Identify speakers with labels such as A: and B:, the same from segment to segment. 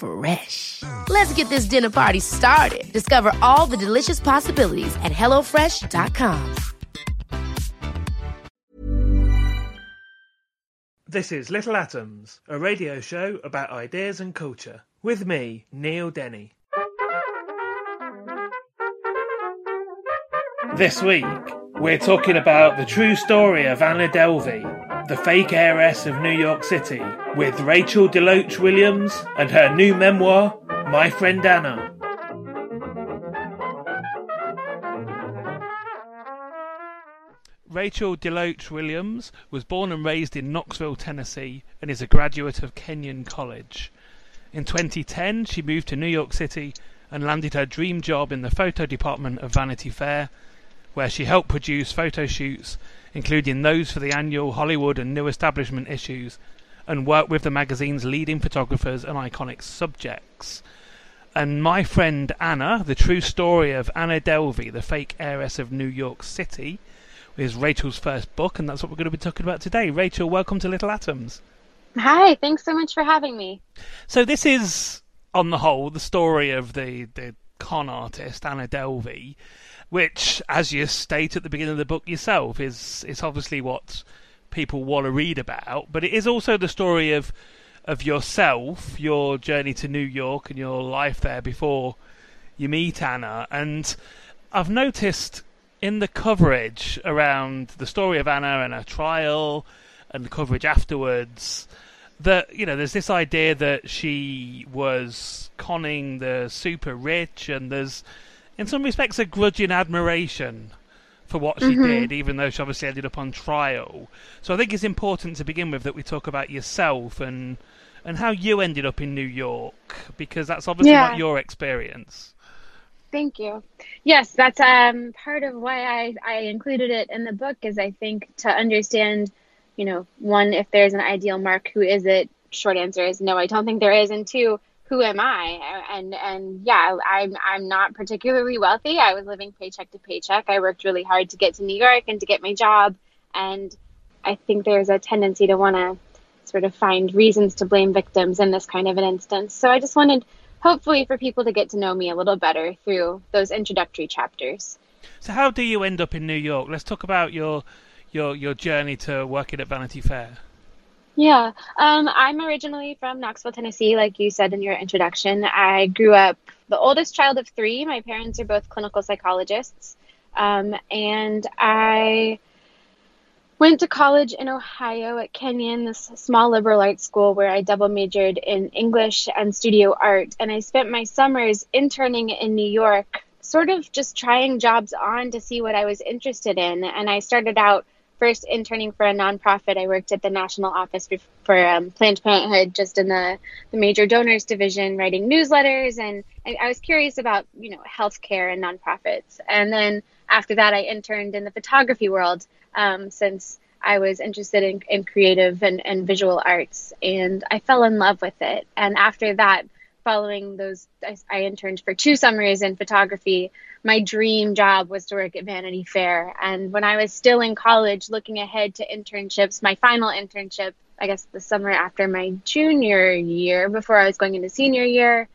A: Fresh. Let's get this dinner party started. Discover all the delicious possibilities at hellofresh.com.
B: This is Little Atoms, a radio show about ideas and culture. With me, Neil Denny. This week, we're talking about the true story of Anna Delvey, the fake heiress of New York City, with Rachel DeLoache Williams and her new memoir, My Friend Anna. Rachel DeLoache Williams was born and raised in Knoxville, Tennessee, and is a graduate of Kenyon College. In 2010, she moved to New York City and landed her dream job in the photo department of Vanity Fair, where she helped produce photo shoots, including those for the annual Hollywood and New Establishment issues, and worked with the magazine's leading photographers and iconic subjects. And my friend Anna, the true story of Anna Delvey, the fake heiress of New York City, is Rachel's first book, and that's what we're going to be talking about today. Rachel, welcome to Little Atoms.
C: Hi, thanks so much for having me.
B: So this is, on the whole, the story of the, the con artist Anna Delvey, which, as you state at the beginning of the book yourself, is is obviously what people want to read about. But it is also the story of of yourself, your journey to New York, and your life there before you meet Anna. And I've noticed in the coverage around the story of Anna and her trial and the coverage afterwards that you know there's this idea that she was conning the super rich and there's in some respects a grudging admiration for what she
C: Mhm.
B: did even though she obviously ended up on trial so i think it's important to begin with that we talk about yourself and and how you ended up in new york because that's obviously
C: Yeah.
B: not your experience
C: Thank you. Yes, that's um, part of why I, I included it in the book is I think to understand, you know, one, if there's an ideal mark, who is it? Short answer is no, I don't think there is. And two, who am I? And and yeah, I'm I'm not particularly wealthy. I was living paycheck to paycheck. I worked really hard to get to New York and to get my job. And I think there's a tendency to want to sort of find reasons to blame victims in this kind of an instance. So I just wanted hopefully for people to get to know me a little better through those introductory chapters.
B: So how do you end up in New York? Let's talk about your your your journey to working at Vanity Fair.
C: Yeah, um, I'm originally from Knoxville, Tennessee, like you said in your introduction. I grew up the oldest child of three. My parents are both clinical psychologists. Um, and I went to college in Ohio at Kenyon, this small liberal arts school where I double majored in English and studio art. And I spent my summers interning in New York, sort of just trying jobs on to see what I was interested in. And I started out first interning for a nonprofit. I worked at the national office for, um, Planned Parenthood, just in the, the major donors division, writing newsletters. And I, I was curious about, you know, healthcare and nonprofits. And then after that, I interned in the photography world um, since I was interested in, in creative and, and visual arts. And I fell in love with it. And after that, following those, I, I interned for two summers in photography. My dream job was to work at Vanity Fair. And when I was still in college, looking ahead to internships, my final internship, I guess the summer after my junior year, before I was going into senior year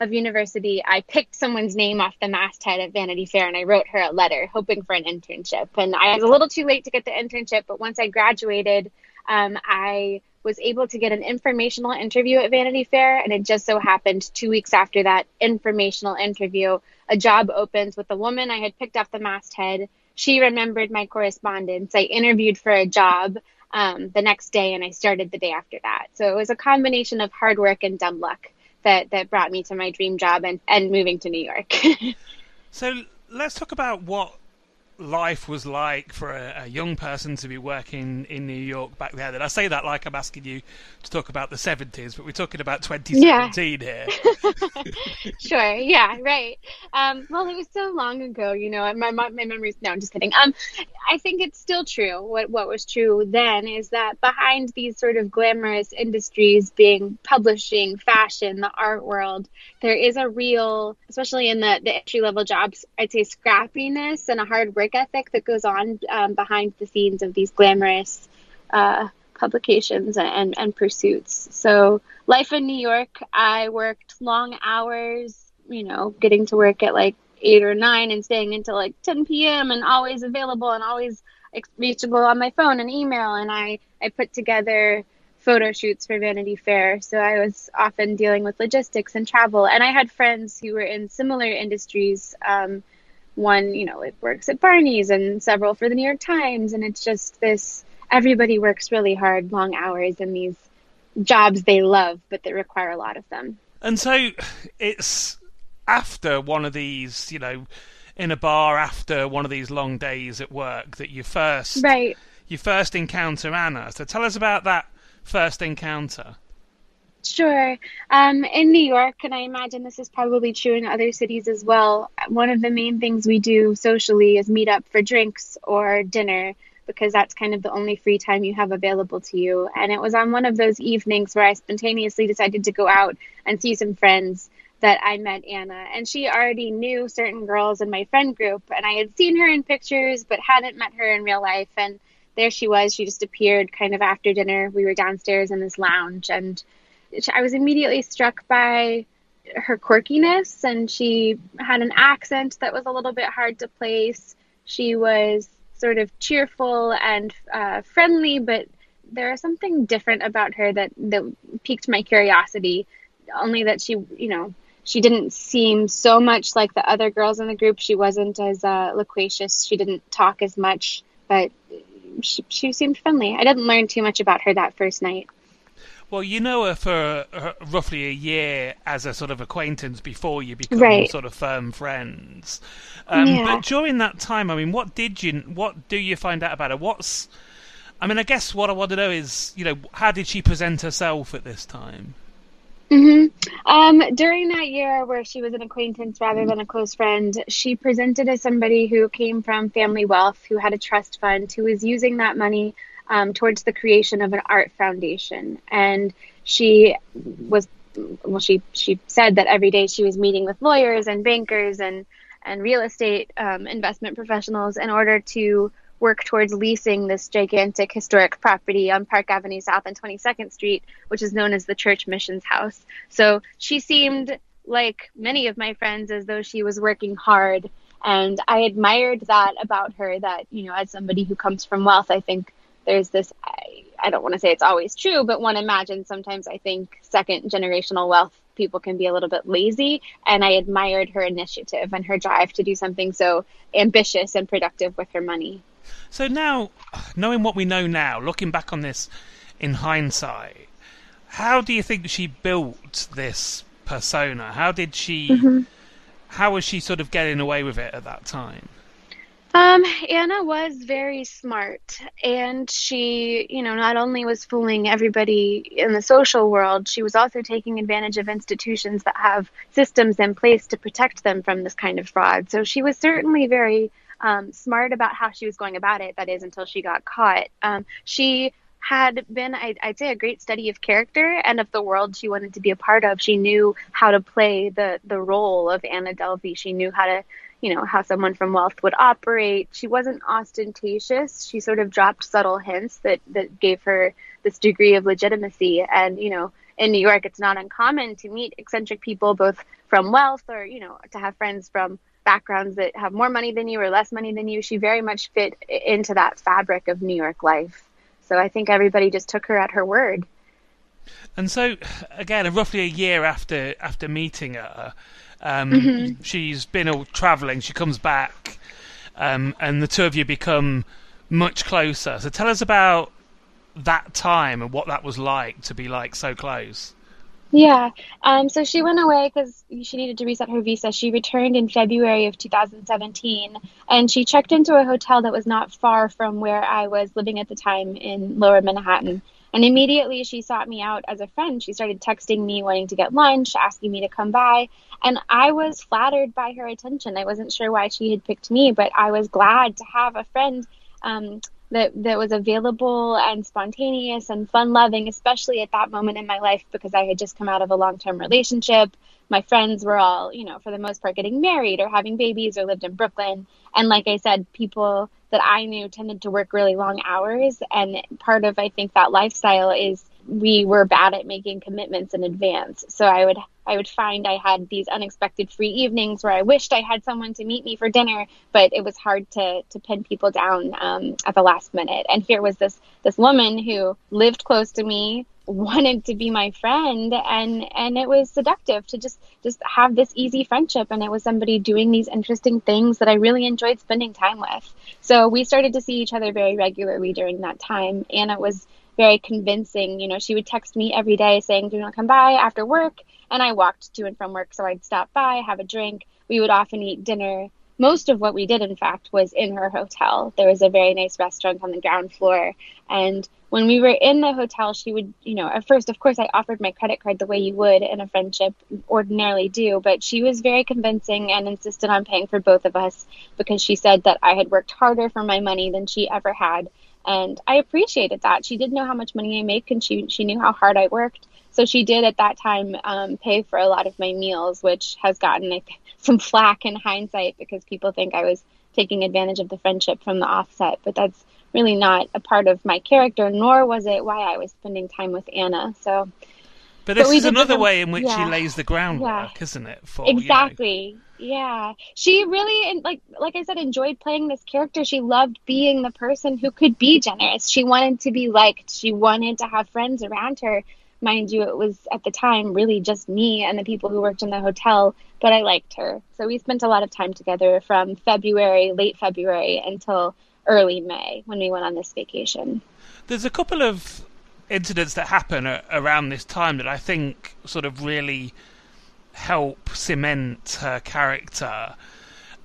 C: of university, I picked someone's name off the masthead at Vanity Fair and I wrote her a letter hoping for an internship. And I was a little too late to get the internship, but once I graduated, um, I was able to get an informational interview at Vanity Fair. And it just so happened two weeks after that informational interview, a job opens with a woman I had picked off the masthead. she remembered my correspondence. I interviewed for a job um, the next day and I started the day after that. So it was a combination of hard work and dumb luck that, that brought me to my dream job and, and moving to New York.
B: so let's talk about what life was like for a, a, young person to be working in New York back then. And I say that like I'm asking you to talk about the 70s, but we're talking about 2017 yeah.
C: here. sure. Yeah. Right. Um, well, it was so long ago. You know, my my, my memories. No, I'm just kidding. Um, I think it's still true. What what was true then is that behind these sort of glamorous industries, being publishing, fashion, the art world, there is a real, especially in the the entry level jobs, I'd say scrappiness and a hard work work ethic that goes on um, behind the scenes of these glamorous uh, publications and, and pursuits. So, life in New York, I worked long hours, you know, getting to work at like eight or nine and staying until like 10 p.m. and always available and always reachable on my phone and email. And I, I put together photo shoots for Vanity Fair. So I was often dealing with logistics and travel. And I had friends who were in similar industries. Um, one, you know, it works at Barney's and several for the New York Times. And it's just this everybody works really hard, long hours in these jobs they love, but that require a lot of them.
B: And so it's after one of these, you know, in a bar after one of these long days at work that you first
C: right
B: you first encounter Anna. So tell us about that first encounter.
C: Sure. Um, in New York, and I imagine this is probably true in other cities as well, one of the main things we do socially is meet up for drinks or dinner because that's kind of the only free time you have available to you. And it was on one of those evenings where I spontaneously decided to go out and see some friends that I met Anna. And she already knew certain girls in my friend group, and I had seen her in pictures but hadn't met her in real life. And there she was. She just appeared kind of after dinner. We were downstairs in this lounge and I was immediately struck by her quirkiness, and she had an accent that was a little bit hard to place. She was sort of cheerful and uh, friendly, but there was something different about her that that piqued my curiosity. Only that she, you know, she didn't seem so much like the other girls in the group. She wasn't as uh, loquacious. She didn't talk as much, but she, she seemed friendly. I didn't learn too much about her that first night.
B: Well, you know her for uh, roughly a year as a sort of acquaintance before you become
C: right.
B: sort of firm friends. Um, yeah. But during that time, I mean, what did you, what do you find out about her? What's, I mean, I guess what I want to know is, you know, how did she present herself at this time?
C: hmm Um, during that year where she was an acquaintance rather than a close friend, she presented as somebody who came from family wealth, who had a trust fund, who was using that money um, towards the creation of an art foundation. And she was, well, she, she said that every day she was meeting with lawyers and bankers and, and real estate um, investment professionals in order to work towards leasing this gigantic historic property on Park Avenue South and 22nd Street, which is known as the Church Missions House. So she seemed like many of my friends as though she was working hard. And I admired that about her that, you know, as somebody who comes from wealth, I think there's this I, I don't want to say it's always true, but one imagines sometimes I think second generational wealth people can be a little bit lazy. And I admired her initiative and her drive to do something so ambitious and productive with her money.
B: So now, knowing what we know now, looking back on this in hindsight, how do you think she built this persona? How did she? Mm-hmm. How was she sort of getting away with it at that time?
C: Um, Anna was very smart, and she, you know, not only was fooling everybody in the social world, she was also taking advantage of institutions that have systems in place to protect them from this kind of fraud. So she was certainly very um, smart about how she was going about it. That is, until she got caught. Um, she had been, I'd, I'd, say, a great study of character and of the world she wanted to be a part of. She knew how to play the the role of Anna Delvey. She knew how to you know, how someone from wealth would operate. She wasn't ostentatious. She sort of dropped subtle hints that, that gave her this degree of legitimacy. And, you know, in New York, it's not uncommon to meet eccentric people, both from wealth or, you know, to have friends from backgrounds that have more money than you or less money than you. She very much fit into that fabric of New York life. So I think everybody just took her at her word.
B: And so, again, roughly a year after after meeting her, um, mm-hmm. She's been all travelling. She comes back. um, and the two of you become much closer. So tell us about that time and what that was like to be like so close.
C: Yeah. Um, so she went away because she needed to reset her visa. She returned in February of 2017 and she checked into a hotel that was not far from where I was living at the time in lower Manhattan. And immediately she sought me out as a friend. She started texting me, wanting to get lunch, asking me to come by. And I was flattered by her attention. I wasn't sure why she had picked me, but I was glad to have a friend um, that that was available and spontaneous and fun loving, especially at that moment in my life because I had just come out of a long term relationship. My friends were all, you know, for the most part getting married or having babies or lived in Brooklyn. And like I said, people that I knew tended to work really long hours. And part of, I think, that lifestyle is we were bad at making commitments in advance. So I would I would find I had these unexpected free evenings where I wished I had someone to meet me for dinner, but it was hard to to pin people down um, at the last minute. And here was this this woman who lived close to me, wanted to be my friend, and and it was seductive to just just have this easy friendship. And it was somebody doing these interesting things that I really enjoyed spending time with. So we started to see each other very regularly during that time, and it was very convincing. You know, she would text me every day saying, Do you want to come by after work? And I walked to and from work, so I'd stop by, have a drink. We would often eat dinner. Most of what we did, in fact, was in her hotel. There was a very nice restaurant on the ground floor. And when we were in the hotel, she would, you know, at first, of course, I offered my credit card the way you would in a friendship ordinarily do, but she was very convincing and insisted on paying for both of us because she said that I had worked harder for my money than she ever had and I appreciated that. She did know how much money I make, and she she knew how hard I worked. So she did at that time um, pay for a lot of my meals, which has gotten think, some flack in hindsight because people think I was taking advantage of the friendship from the offset. But that's really not a part of my character, nor was it why I was spending time with Anna. So.
B: But this but is another way in which yeah. she lays the groundwork, yeah. isn't it?
C: For exactly. You know, yeah. She really like like I said enjoyed playing this character. She loved being the person who could be generous. She wanted to be liked. She wanted to have friends around her. Mind you, it was at the time really just me and the people who worked in the hotel, but I liked her. So we spent a lot of time together from February, late February until early May when we went on this vacation.
B: There's a couple of incidents that happen around this time that I think sort of really help cement her character.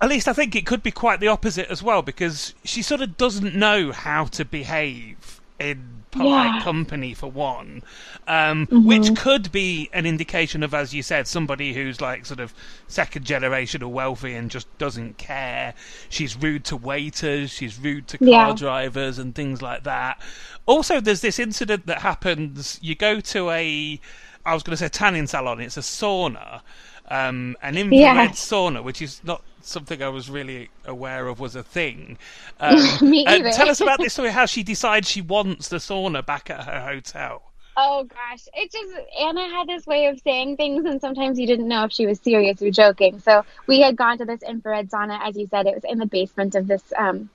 B: At least I think it could be quite the opposite as well, because she sort of doesn't know how to behave in polite yeah. company for one, um, mm-hmm. which could be an indication of, as you said, somebody who's like sort of second generation or wealthy and just doesn't care. She's rude to waiters, she's rude to car yeah. drivers and things like that. Also, there's this incident that happens. You go to a I was going to say tanning salon. It's a sauna, um, an infrared yeah. sauna, which is not something I was really aware of was a thing. Um,
C: Me either.
B: tell us about this story. How she decides she wants the sauna back at her hotel.
C: Oh gosh, it just Anna had this way of saying things, and sometimes you didn't know if she was serious or joking. So we had gone to this infrared sauna, as you said, it was in the basement of this um,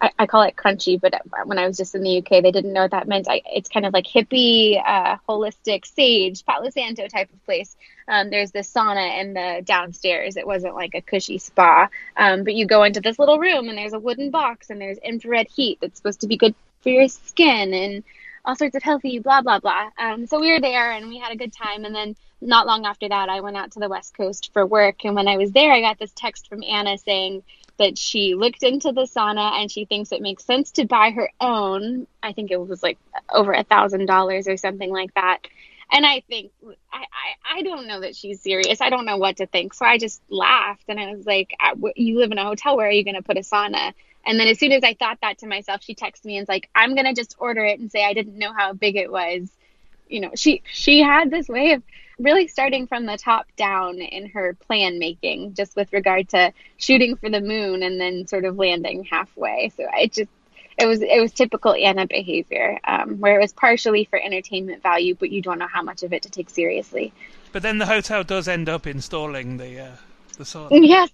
C: I, I, call it crunchy, but when I was just in the UK, they didn't know what that meant. I, it's kind of like hippie, uh, holistic, sage, Palo Santo type of place. Um, there's this sauna in the downstairs. It wasn't like a cushy spa, um, but you go into this little room and there's a wooden box and there's infrared heat that's supposed to be good for your skin and all sorts of healthy blah blah blah. Um, so we were there and we had a good time. And then not long after that, I went out to the West Coast for work. And when I was there, I got this text from Anna saying that she looked into the sauna and she thinks it makes sense to buy her own. I think it was like over a thousand dollars or something like that. And I think I, I, I don't know that she's serious. I don't know what to think. So I just laughed and I was like, uh, "You live in a hotel. Where are you going to put a sauna?" And then as soon as I thought that to myself, she texted me and was like, "I'm going to just order it and say I didn't know how big it was." You know, she she had this way of really starting from the top down in her plan making, just with regard to shooting for the moon and then sort of landing halfway. So it just it was it was typical Anna behavior, um, where it was partially for entertainment value, but you don't know how much of it to take seriously.
B: But then the hotel does end up installing the uh, the sauna.
C: Yes,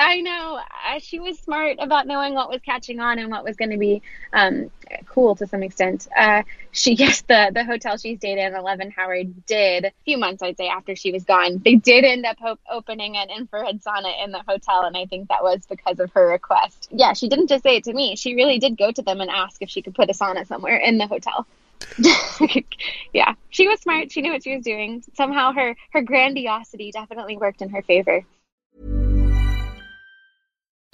C: I know. She was smart about knowing what was catching on and what was going to be um, cool to some extent. Uh, she, yes, the the hotel she stayed in, Eleven Howard, did a few months, I'd say, after she was gone. They did end up ho- opening an infrared sauna in the hotel, and I think that was because of her request. Yeah, she didn't just say it to me. She really did go to them and ask if she could put a sauna somewhere in the hotel. yeah, she was smart. She knew what she was doing. Somehow her her grandiosity definitely worked in her favor.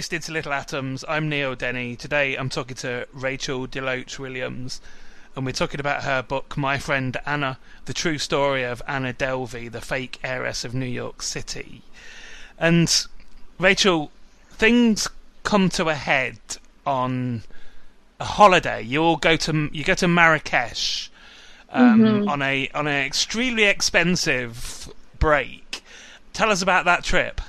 B: Listening to Little Atoms. I'm Neil Denny. Today I'm talking to Rachel DeLoache Williams, and we're talking about her book, My Friend Anna The True Story of Anna Delvey, the Fake Heiress of New York City. And Rachel, things come to a head on a holiday. You all go to you go to Marrakesh um,
C: Mm-hmm.
B: on a on an extremely expensive break. Tell us about that trip.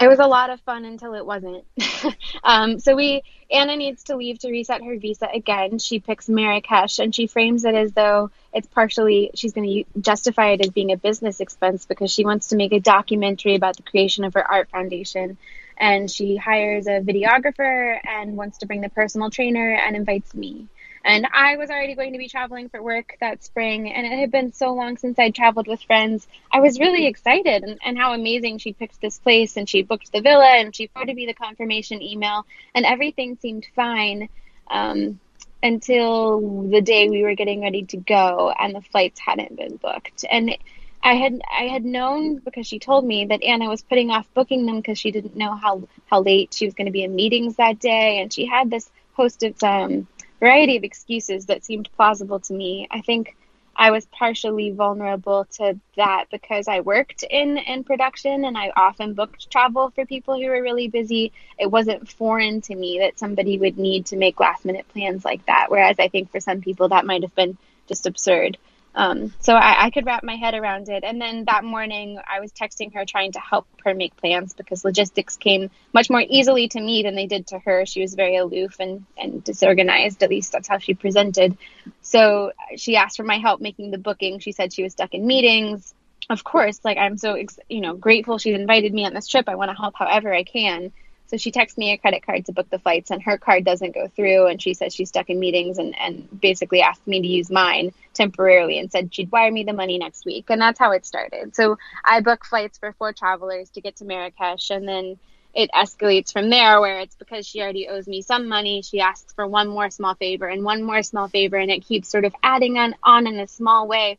C: It was a lot of fun until it wasn't. um, so we Anna needs to leave to reset her visa again. She picks Marrakesh and she frames it as though it's partially she's going to justify it as being a business expense because she wants to make a documentary about the creation of her art foundation. And she hires a videographer and wants to bring the personal trainer and invites me. And I was already going to be traveling for work that spring, and it had been so long since I'd traveled with friends. I was really excited, and, and how amazing she picked this place, and she booked the villa, and she forwarded me the confirmation email, and everything seemed fine um, until the day we were getting ready to go, and the flights hadn't been booked. And I had I had known because she told me that Anna was putting off booking them because she didn't know how how late she was going to be in meetings that day, and she had this host of um, variety of excuses that seemed plausible to me. I think I was partially vulnerable to that because I worked in in production and I often booked travel for people who were really busy. It wasn't foreign to me that somebody would need to make last minute plans like that. Whereas I think for some people that might have been just absurd. Um, so I, I could wrap my head around it. And then that morning, I was texting her trying to help her make plans because logistics came much more easily to me than they did to her. She was very aloof and, and disorganized. At least that's how she presented. So she asked for my help making the booking. She said she was stuck in meetings. Of course, like I'm so you know grateful she's invited me on this trip. I want to help however I can. So she texts me a credit card to book the flights, and her card doesn't go through. And she says she's stuck in meetings and, and basically asked me to use mine temporarily and said she'd wire me the money next week. And that's how it started. So I book flights for four travelers to get to Marrakesh. And then it escalates from there where it's because she already owes me some money. She asks for one more small favor and one more small favor. And it keeps sort of adding on, on in a small way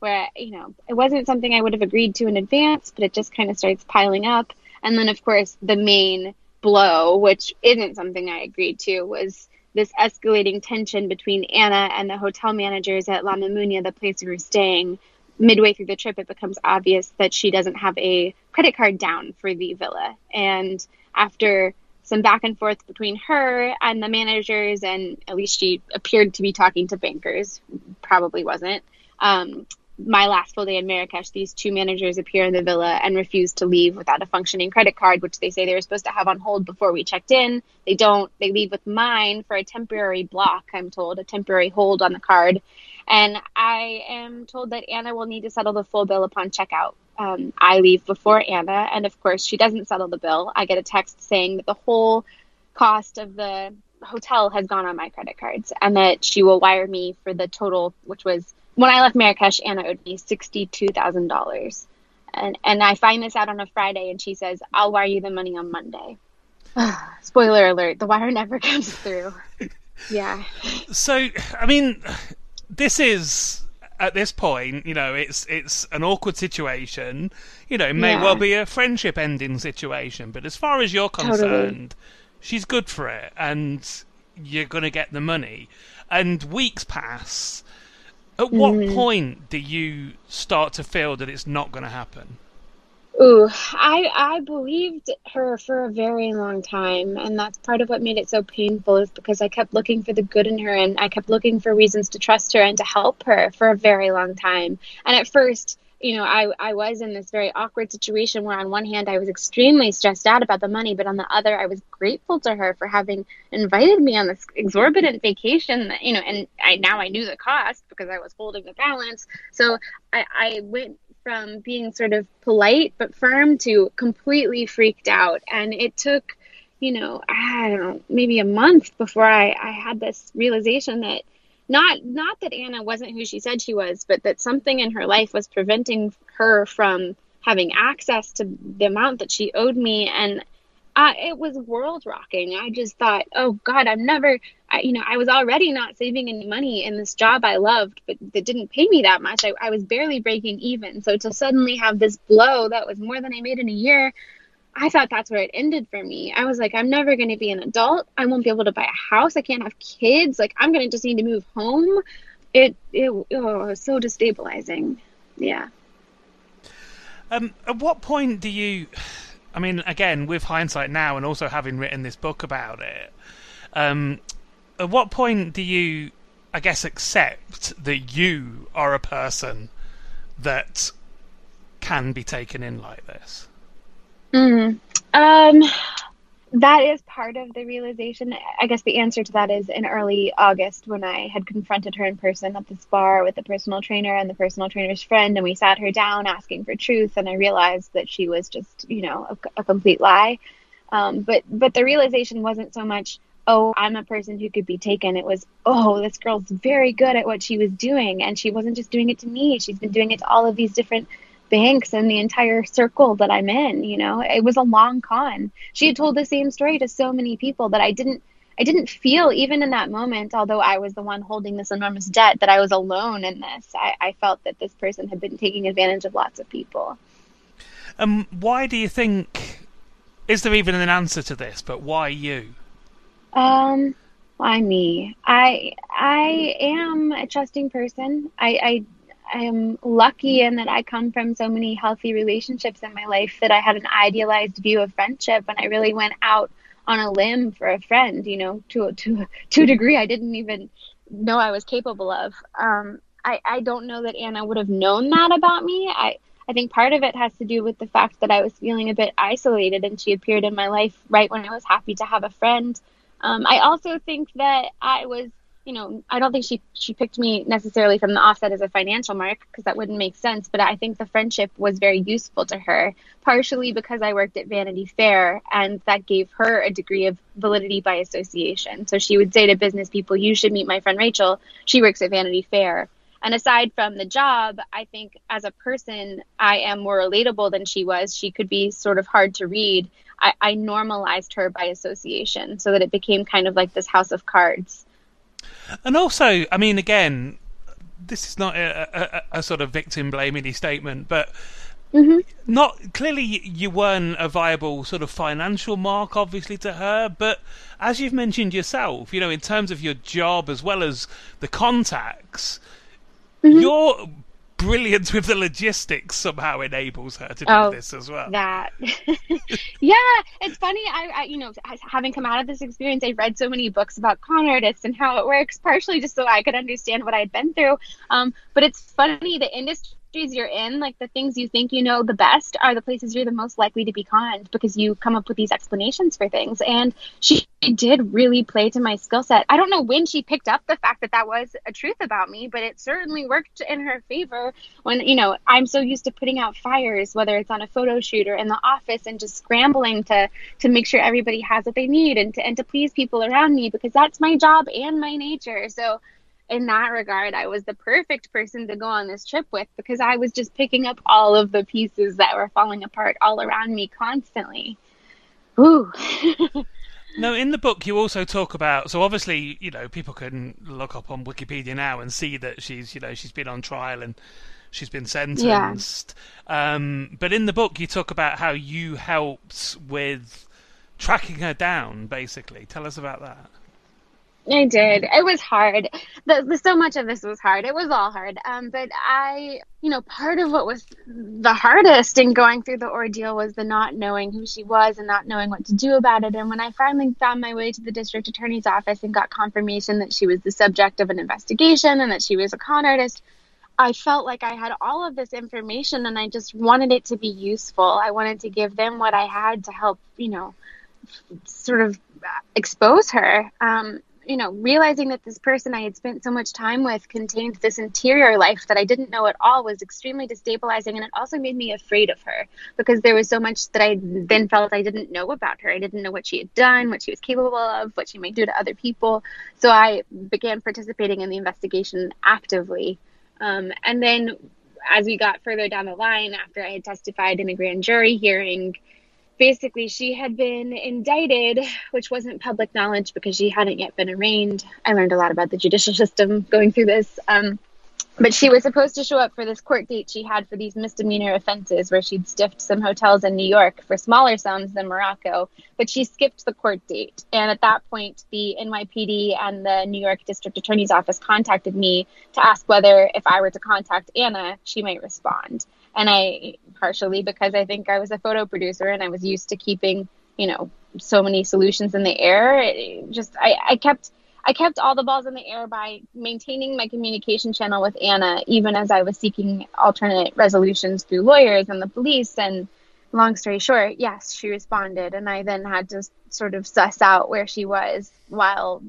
C: where, you know, it wasn't something I would have agreed to in advance, but it just kind of starts piling up. And then, of course, the main blow, which isn't something I agreed to, was this escalating tension between Anna and the hotel managers at La Mamounia, the place we were staying. Midway through the trip, it becomes obvious that she doesn't have a credit card down for the villa. And after some back and forth between her and the managers, and at least she appeared to be talking to bankers, probably wasn't. Um, my last full day in Marrakesh, these two managers appear in the villa and refuse to leave without a functioning credit card, which they say they were supposed to have on hold before we checked in. They don't. They leave with mine for a temporary block, I'm told, a temporary hold on the card. And I am told that Anna will need to settle the full bill upon checkout. Um, I leave before Anna, and of course, she doesn't settle the bill. I get a text saying that the whole cost of the hotel has gone on my credit cards and that she will wire me for the total, which was when I left Marrakesh, Anna owed me sixty-two thousand dollars, and and I find this out on a Friday, and she says, "I'll wire you the money on Monday." Spoiler alert: the wire never comes through. yeah.
B: So, I mean, this is at this point, you know, it's it's an awkward situation. You know, it may
C: Yeah.
B: well be a friendship ending situation, but as far as you're
C: Totally.
B: concerned, she's good for it, and you're going to get the money. And weeks pass. At what
C: Mm-hmm.
B: point do you start to feel that it's not going to happen?
C: Ooh, I I believed her for a very long time, and that's part of what made it so painful is because I kept looking for the good in her and I kept looking for reasons to trust her and to help her for a very long time. And at first, you know, I I was in this very awkward situation where on one hand I was extremely stressed out about the money, but on the other I was grateful to her for having invited me on this exorbitant vacation, that, you know, and I now I knew the cost because I was holding the balance. So I I went from being sort of polite but firm to completely freaked out. And it took, you know, I don't know, maybe a month before I, I had this realization that not not that Anna wasn't who she said she was, but that something in her life was preventing her from having access to the amount that she owed me and uh, it was world rocking. I just thought, oh God, I'm never, I, you know, I was already not saving any money in this job I loved, but that didn't pay me that much. I, I was barely breaking even. So to suddenly have this blow that was more than I made in a year, I thought that's where it ended for me. I was like, I'm never going to be an adult. I won't be able to buy a house. I can't have kids. Like, I'm going to just need to move home. It, it, oh, it was so destabilizing. Yeah.
B: Um, at what point do you? I mean, again, with hindsight now, and also having written this book about it, um, at what point do you, I guess, accept that you are a person that can be taken in like this?
C: Mm. Um, that is part of the realization. I guess the answer to that is in early August when I had confronted her in person at this bar with the personal trainer and the personal trainer's friend, and we sat her down asking for truth, and I realized that she was just, you know, a, a complete lie. Um, but but the realization wasn't so much, oh, I'm a person who could be taken. It was, oh, this girl's very good at what she was doing, and she wasn't just doing it to me. She's been doing it to all of these different banks and the entire circle that I'm in, you know. It was a long con. She had told the same story to so many people that I didn't I didn't feel even in that moment, although I was the one holding this enormous debt, that I was alone in this. I, I felt that this person had been taking advantage of lots of people.
B: Um, why do you think? Is there even an answer to this? But why you?
C: Um, why me? I I am a trusting person. I, I I am lucky in that I come from so many healthy relationships in my life that I had an idealized view of friendship, and I really went out on a limb for a friend. You know, to to to a degree I didn't even know I was capable of. Um, I I don't know that Anna would have known that about me. I. I think part of it has to do with the fact that I was feeling a bit isolated, and she appeared in my life right when I was happy to have a friend. Um, I also think that I was you know, I don't think she she picked me necessarily from the offset as a financial mark because that wouldn't make sense. But I think the friendship was very useful to her, partially because I worked at Vanity Fair, and that gave her a degree of validity by association. So she would say to business people, "You should meet my friend Rachel. She works at Vanity Fair." And aside from the job, I think as a person, I am more relatable than she was. She could be sort of hard to read. I, I normalized her by association so that it became kind of like this house of cards.
B: And also, I mean, again, this is not a, a, a sort of victim blaming statement, but mm-hmm. not clearly you weren't a viable sort of financial mark, obviously, to her. But as you've mentioned yourself, you know, in terms of your job as well as the contacts, mm-hmm. your brilliance with the logistics somehow enables her to do oh, this as well.
C: That, yeah, it's funny. I, I, you know, having come out of this experience, I read so many books about con artists and how it works, partially just so I could understand what I'd been through. Um, but it's funny the industry industries you're in, like the things you think you know the best are the places you're the most likely to be conned because you come up with these explanations for things. And she did really play to my skill set. I don't know when she picked up the fact that that was a truth about me, but it certainly worked in her favor when, you know, I'm so used to putting out fires, whether it's on a photo shoot or in the office and just scrambling to, to make sure everybody has what they need and to, and to please people around me because that's my job and my nature. So, in that regard, I was the perfect person to go on this trip with because I was just picking up all of the pieces that were falling apart all around me constantly. Ooh.
B: no, in the book you also talk about. So obviously, you know, people can look up on Wikipedia now and see that she's, you know, she's been on trial and she's been sentenced. Yeah. Um, but in the book, you talk about how you helped with tracking her down. Basically, tell us about that.
C: I did. It was hard. The, the, so much of this was hard. It was all hard. Um, but I, you know, part of what was the hardest in going through the ordeal was the not knowing who she was and not knowing what to do about it. And when I finally found my way to the district attorney's office and got confirmation that she was the subject of an investigation and that she was a con artist, I felt like I had all of this information and I just wanted it to be useful. I wanted to give them what I had to help, you know, sort of expose her. Um, you know, realizing that this person I had spent so much time with contained this interior life that I didn't know at all was extremely destabilizing. And it also made me afraid of her because there was so much that I then felt I didn't know about her. I didn't know what she had done, what she was capable of, what she might do to other people. So I began participating in the investigation actively. Um, and then as we got further down the line, after I had testified in a grand jury hearing, basically she had been indicted, which wasn't public knowledge because she hadn't yet been arraigned. I learned a lot about the judicial system going through this. Um, but she was supposed to show up for this court date she had for these misdemeanor offenses where she'd stiffed some hotels in New York for smaller sums than Morocco, but she skipped the court date. And at that point, the NYPD and the New York District Attorney's Office contacted me to ask whether if I were to contact Anna, she might respond. And I, partially because I think I was a photo producer and I was used to keeping, you know, so many solutions in the air. It just, I, I kept, I kept all the balls in the air by maintaining my communication channel with Anna, even as I was seeking alternate resolutions through lawyers and the police. And long story short, yes, she responded. And I then had to sort of suss out where she was while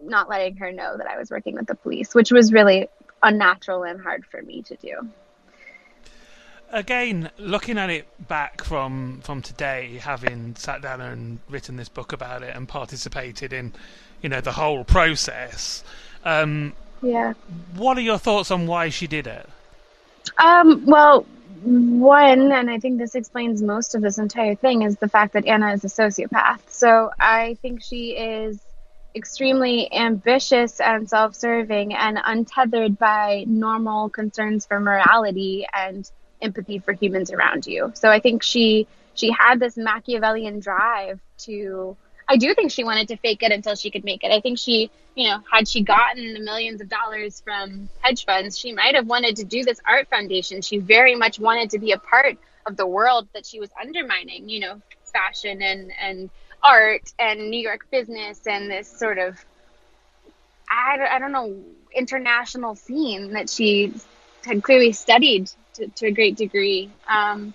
C: not letting her know that I was working with the police, which was really unnatural and hard for me to do
B: again, looking at it back from from today, having sat down and written this book about it and participated in, you know, the whole process. Um,
C: yeah.
B: What are your thoughts on why she did it?
C: Um, well, one, and I think this explains most of this entire thing, is the fact that Anna is a sociopath. So I think she is extremely ambitious and self serving and untethered by normal concerns for morality and empathy for humans around you. So I think she she had this Machiavellian drive to I do think she wanted to fake it until she could make it. I think she, you know, had she gotten the millions of dollars from hedge funds, she might have wanted to do this art foundation. She very much wanted to be a part of the world that she was undermining, you know, fashion and and art and New York business and this sort of I, I don't know international scene that she had clearly studied to, to a great degree. Um,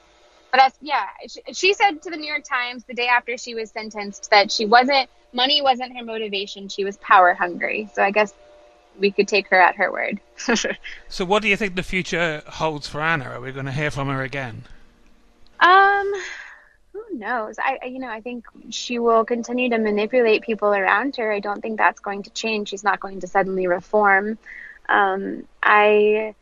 C: but as, yeah, she, she said to the New York Times the day after she was sentenced that she wasn't money wasn't her motivation. She was power hungry. So I guess we could take her at her word.
B: so, what do you think the future holds for Anna? Are we going to hear from her again?
C: Um, who knows? I, you know, I think she will continue to manipulate people around her. I don't think that's going to change. She's not going to suddenly reform. Um, I,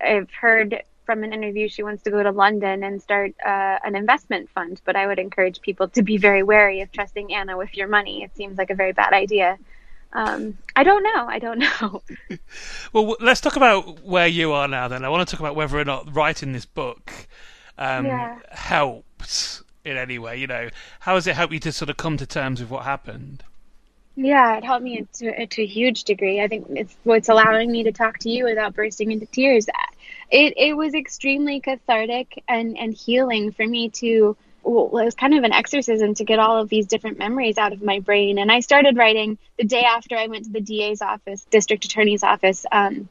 C: I've heard from an interview she wants to go to London and start uh, an investment fund, but I would encourage people to be very wary of trusting Anna with your money. It seems like a very bad idea. Um, I don't know. I don't know.
B: well, let's talk about where you are now. Then I want to talk about whether or not writing this book um, yeah. helped in any way. You know, how has it helped you to sort of come to terms with what happened?
C: Yeah, it helped me to, to a huge degree. I think it's what's allowing me to talk to you without bursting into tears. It it was extremely cathartic and and healing for me to well, it was kind of an exorcism to get all of these different memories out of my brain. And I started writing the day after I went to the DA's office, district attorney's office, um,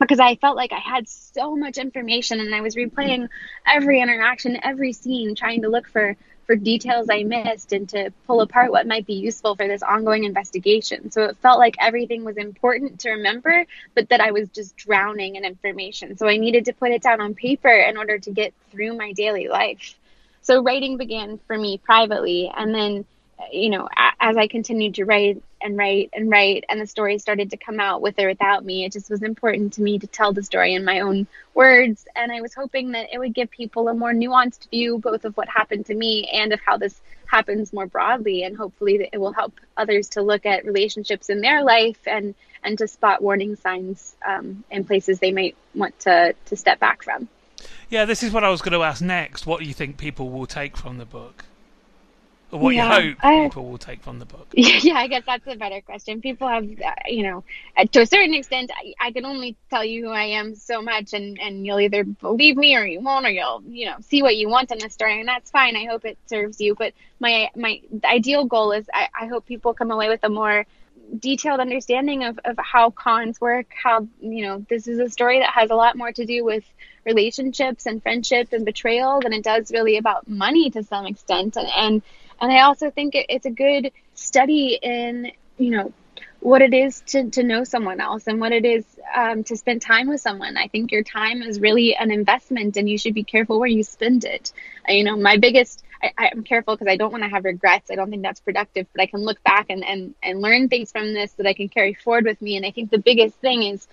C: because I felt like I had so much information and I was replaying every interaction, every scene, trying to look for for details I missed and to pull apart what might be useful for this ongoing investigation. So it felt like everything was important to remember, but that I was just drowning in information. So I needed to put it down on paper in order to get through my daily life. So writing began for me privately and then you know, as I continued to write and write and write, and the story started to come out with or without me, it just was important to me to tell the story in my own words. And I was hoping that it would give people a more nuanced view, both of what happened to me and of how this happens more broadly. And hopefully, it will help others to look at relationships in their life and and to spot warning signs um, in places they might want to to step back from.
B: Yeah, this is what I was going to ask next. What do you think people will take from the book? Or what yeah, you hope I, people will take from the book?
C: Yeah, I guess that's a better question. People have, uh, you know, uh, to a certain extent, I, I, can only tell you who I am so much, and and you'll either believe me or you won't, or you'll, you know, see what you want in the story, and that's fine. I hope it serves you. But my my ideal goal is, I, I hope people come away with a more detailed understanding of, of how cons work how you know this is a story that has a lot more to do with relationships and friendship and betrayal than it does really about money to some extent and and and I also think it, it's a good study in, you know, what it is to, to know someone else and what it is um, to spend time with someone. I think your time is really an investment and you should be careful where you spend it. You know, my biggest, I, am careful because I don't want to have regrets. I don't think that's productive, but I can look back and, and, and learn things from this that I can carry forward with me. And I think the biggest thing is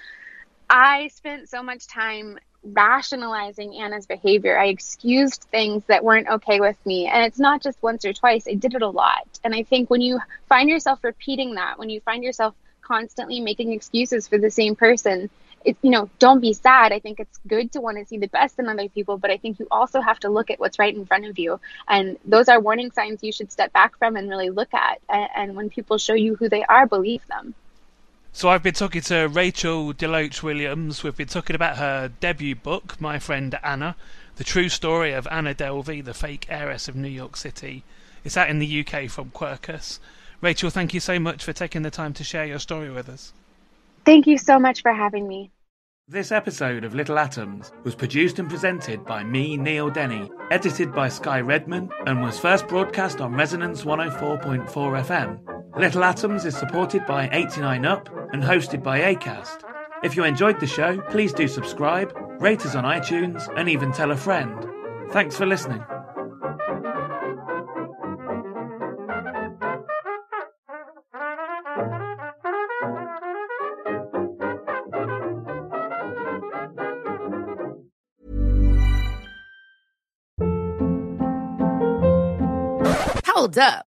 C: I spent so much time rationalizing Anna's behavior. I excused things that weren't okay with me. And it's not just once or twice, I did it a lot. And I think when you find yourself repeating that, when you find yourself constantly making excuses for the same person, it, you know, don't be sad. I think it's good to want to see the best in other people, but I think you also have to look at what's right in front of you. And those are warning signs you should step back from and really look at. And, and when people show you who they are, believe them.
B: So I've been talking to Rachel DeLoache Williams. We've been talking about her debut book, My Friend Anna, the true story of Anna Delvey, the fake heiress of New York City. It's out in the UK from Quercus. Rachel, thank you so much for taking the time to share your story with us.
C: Thank you so much for having me.
B: This episode of Little Atoms was produced and presented by me, Neil Denny, edited by Sky Redman, and was first broadcast on Resonance 104.4 FM. Little Atoms is supported by 89UP and hosted by ACAST. If you enjoyed the show, please do subscribe, rate us on iTunes, and even tell a friend. Thanks for listening.
A: Hold up.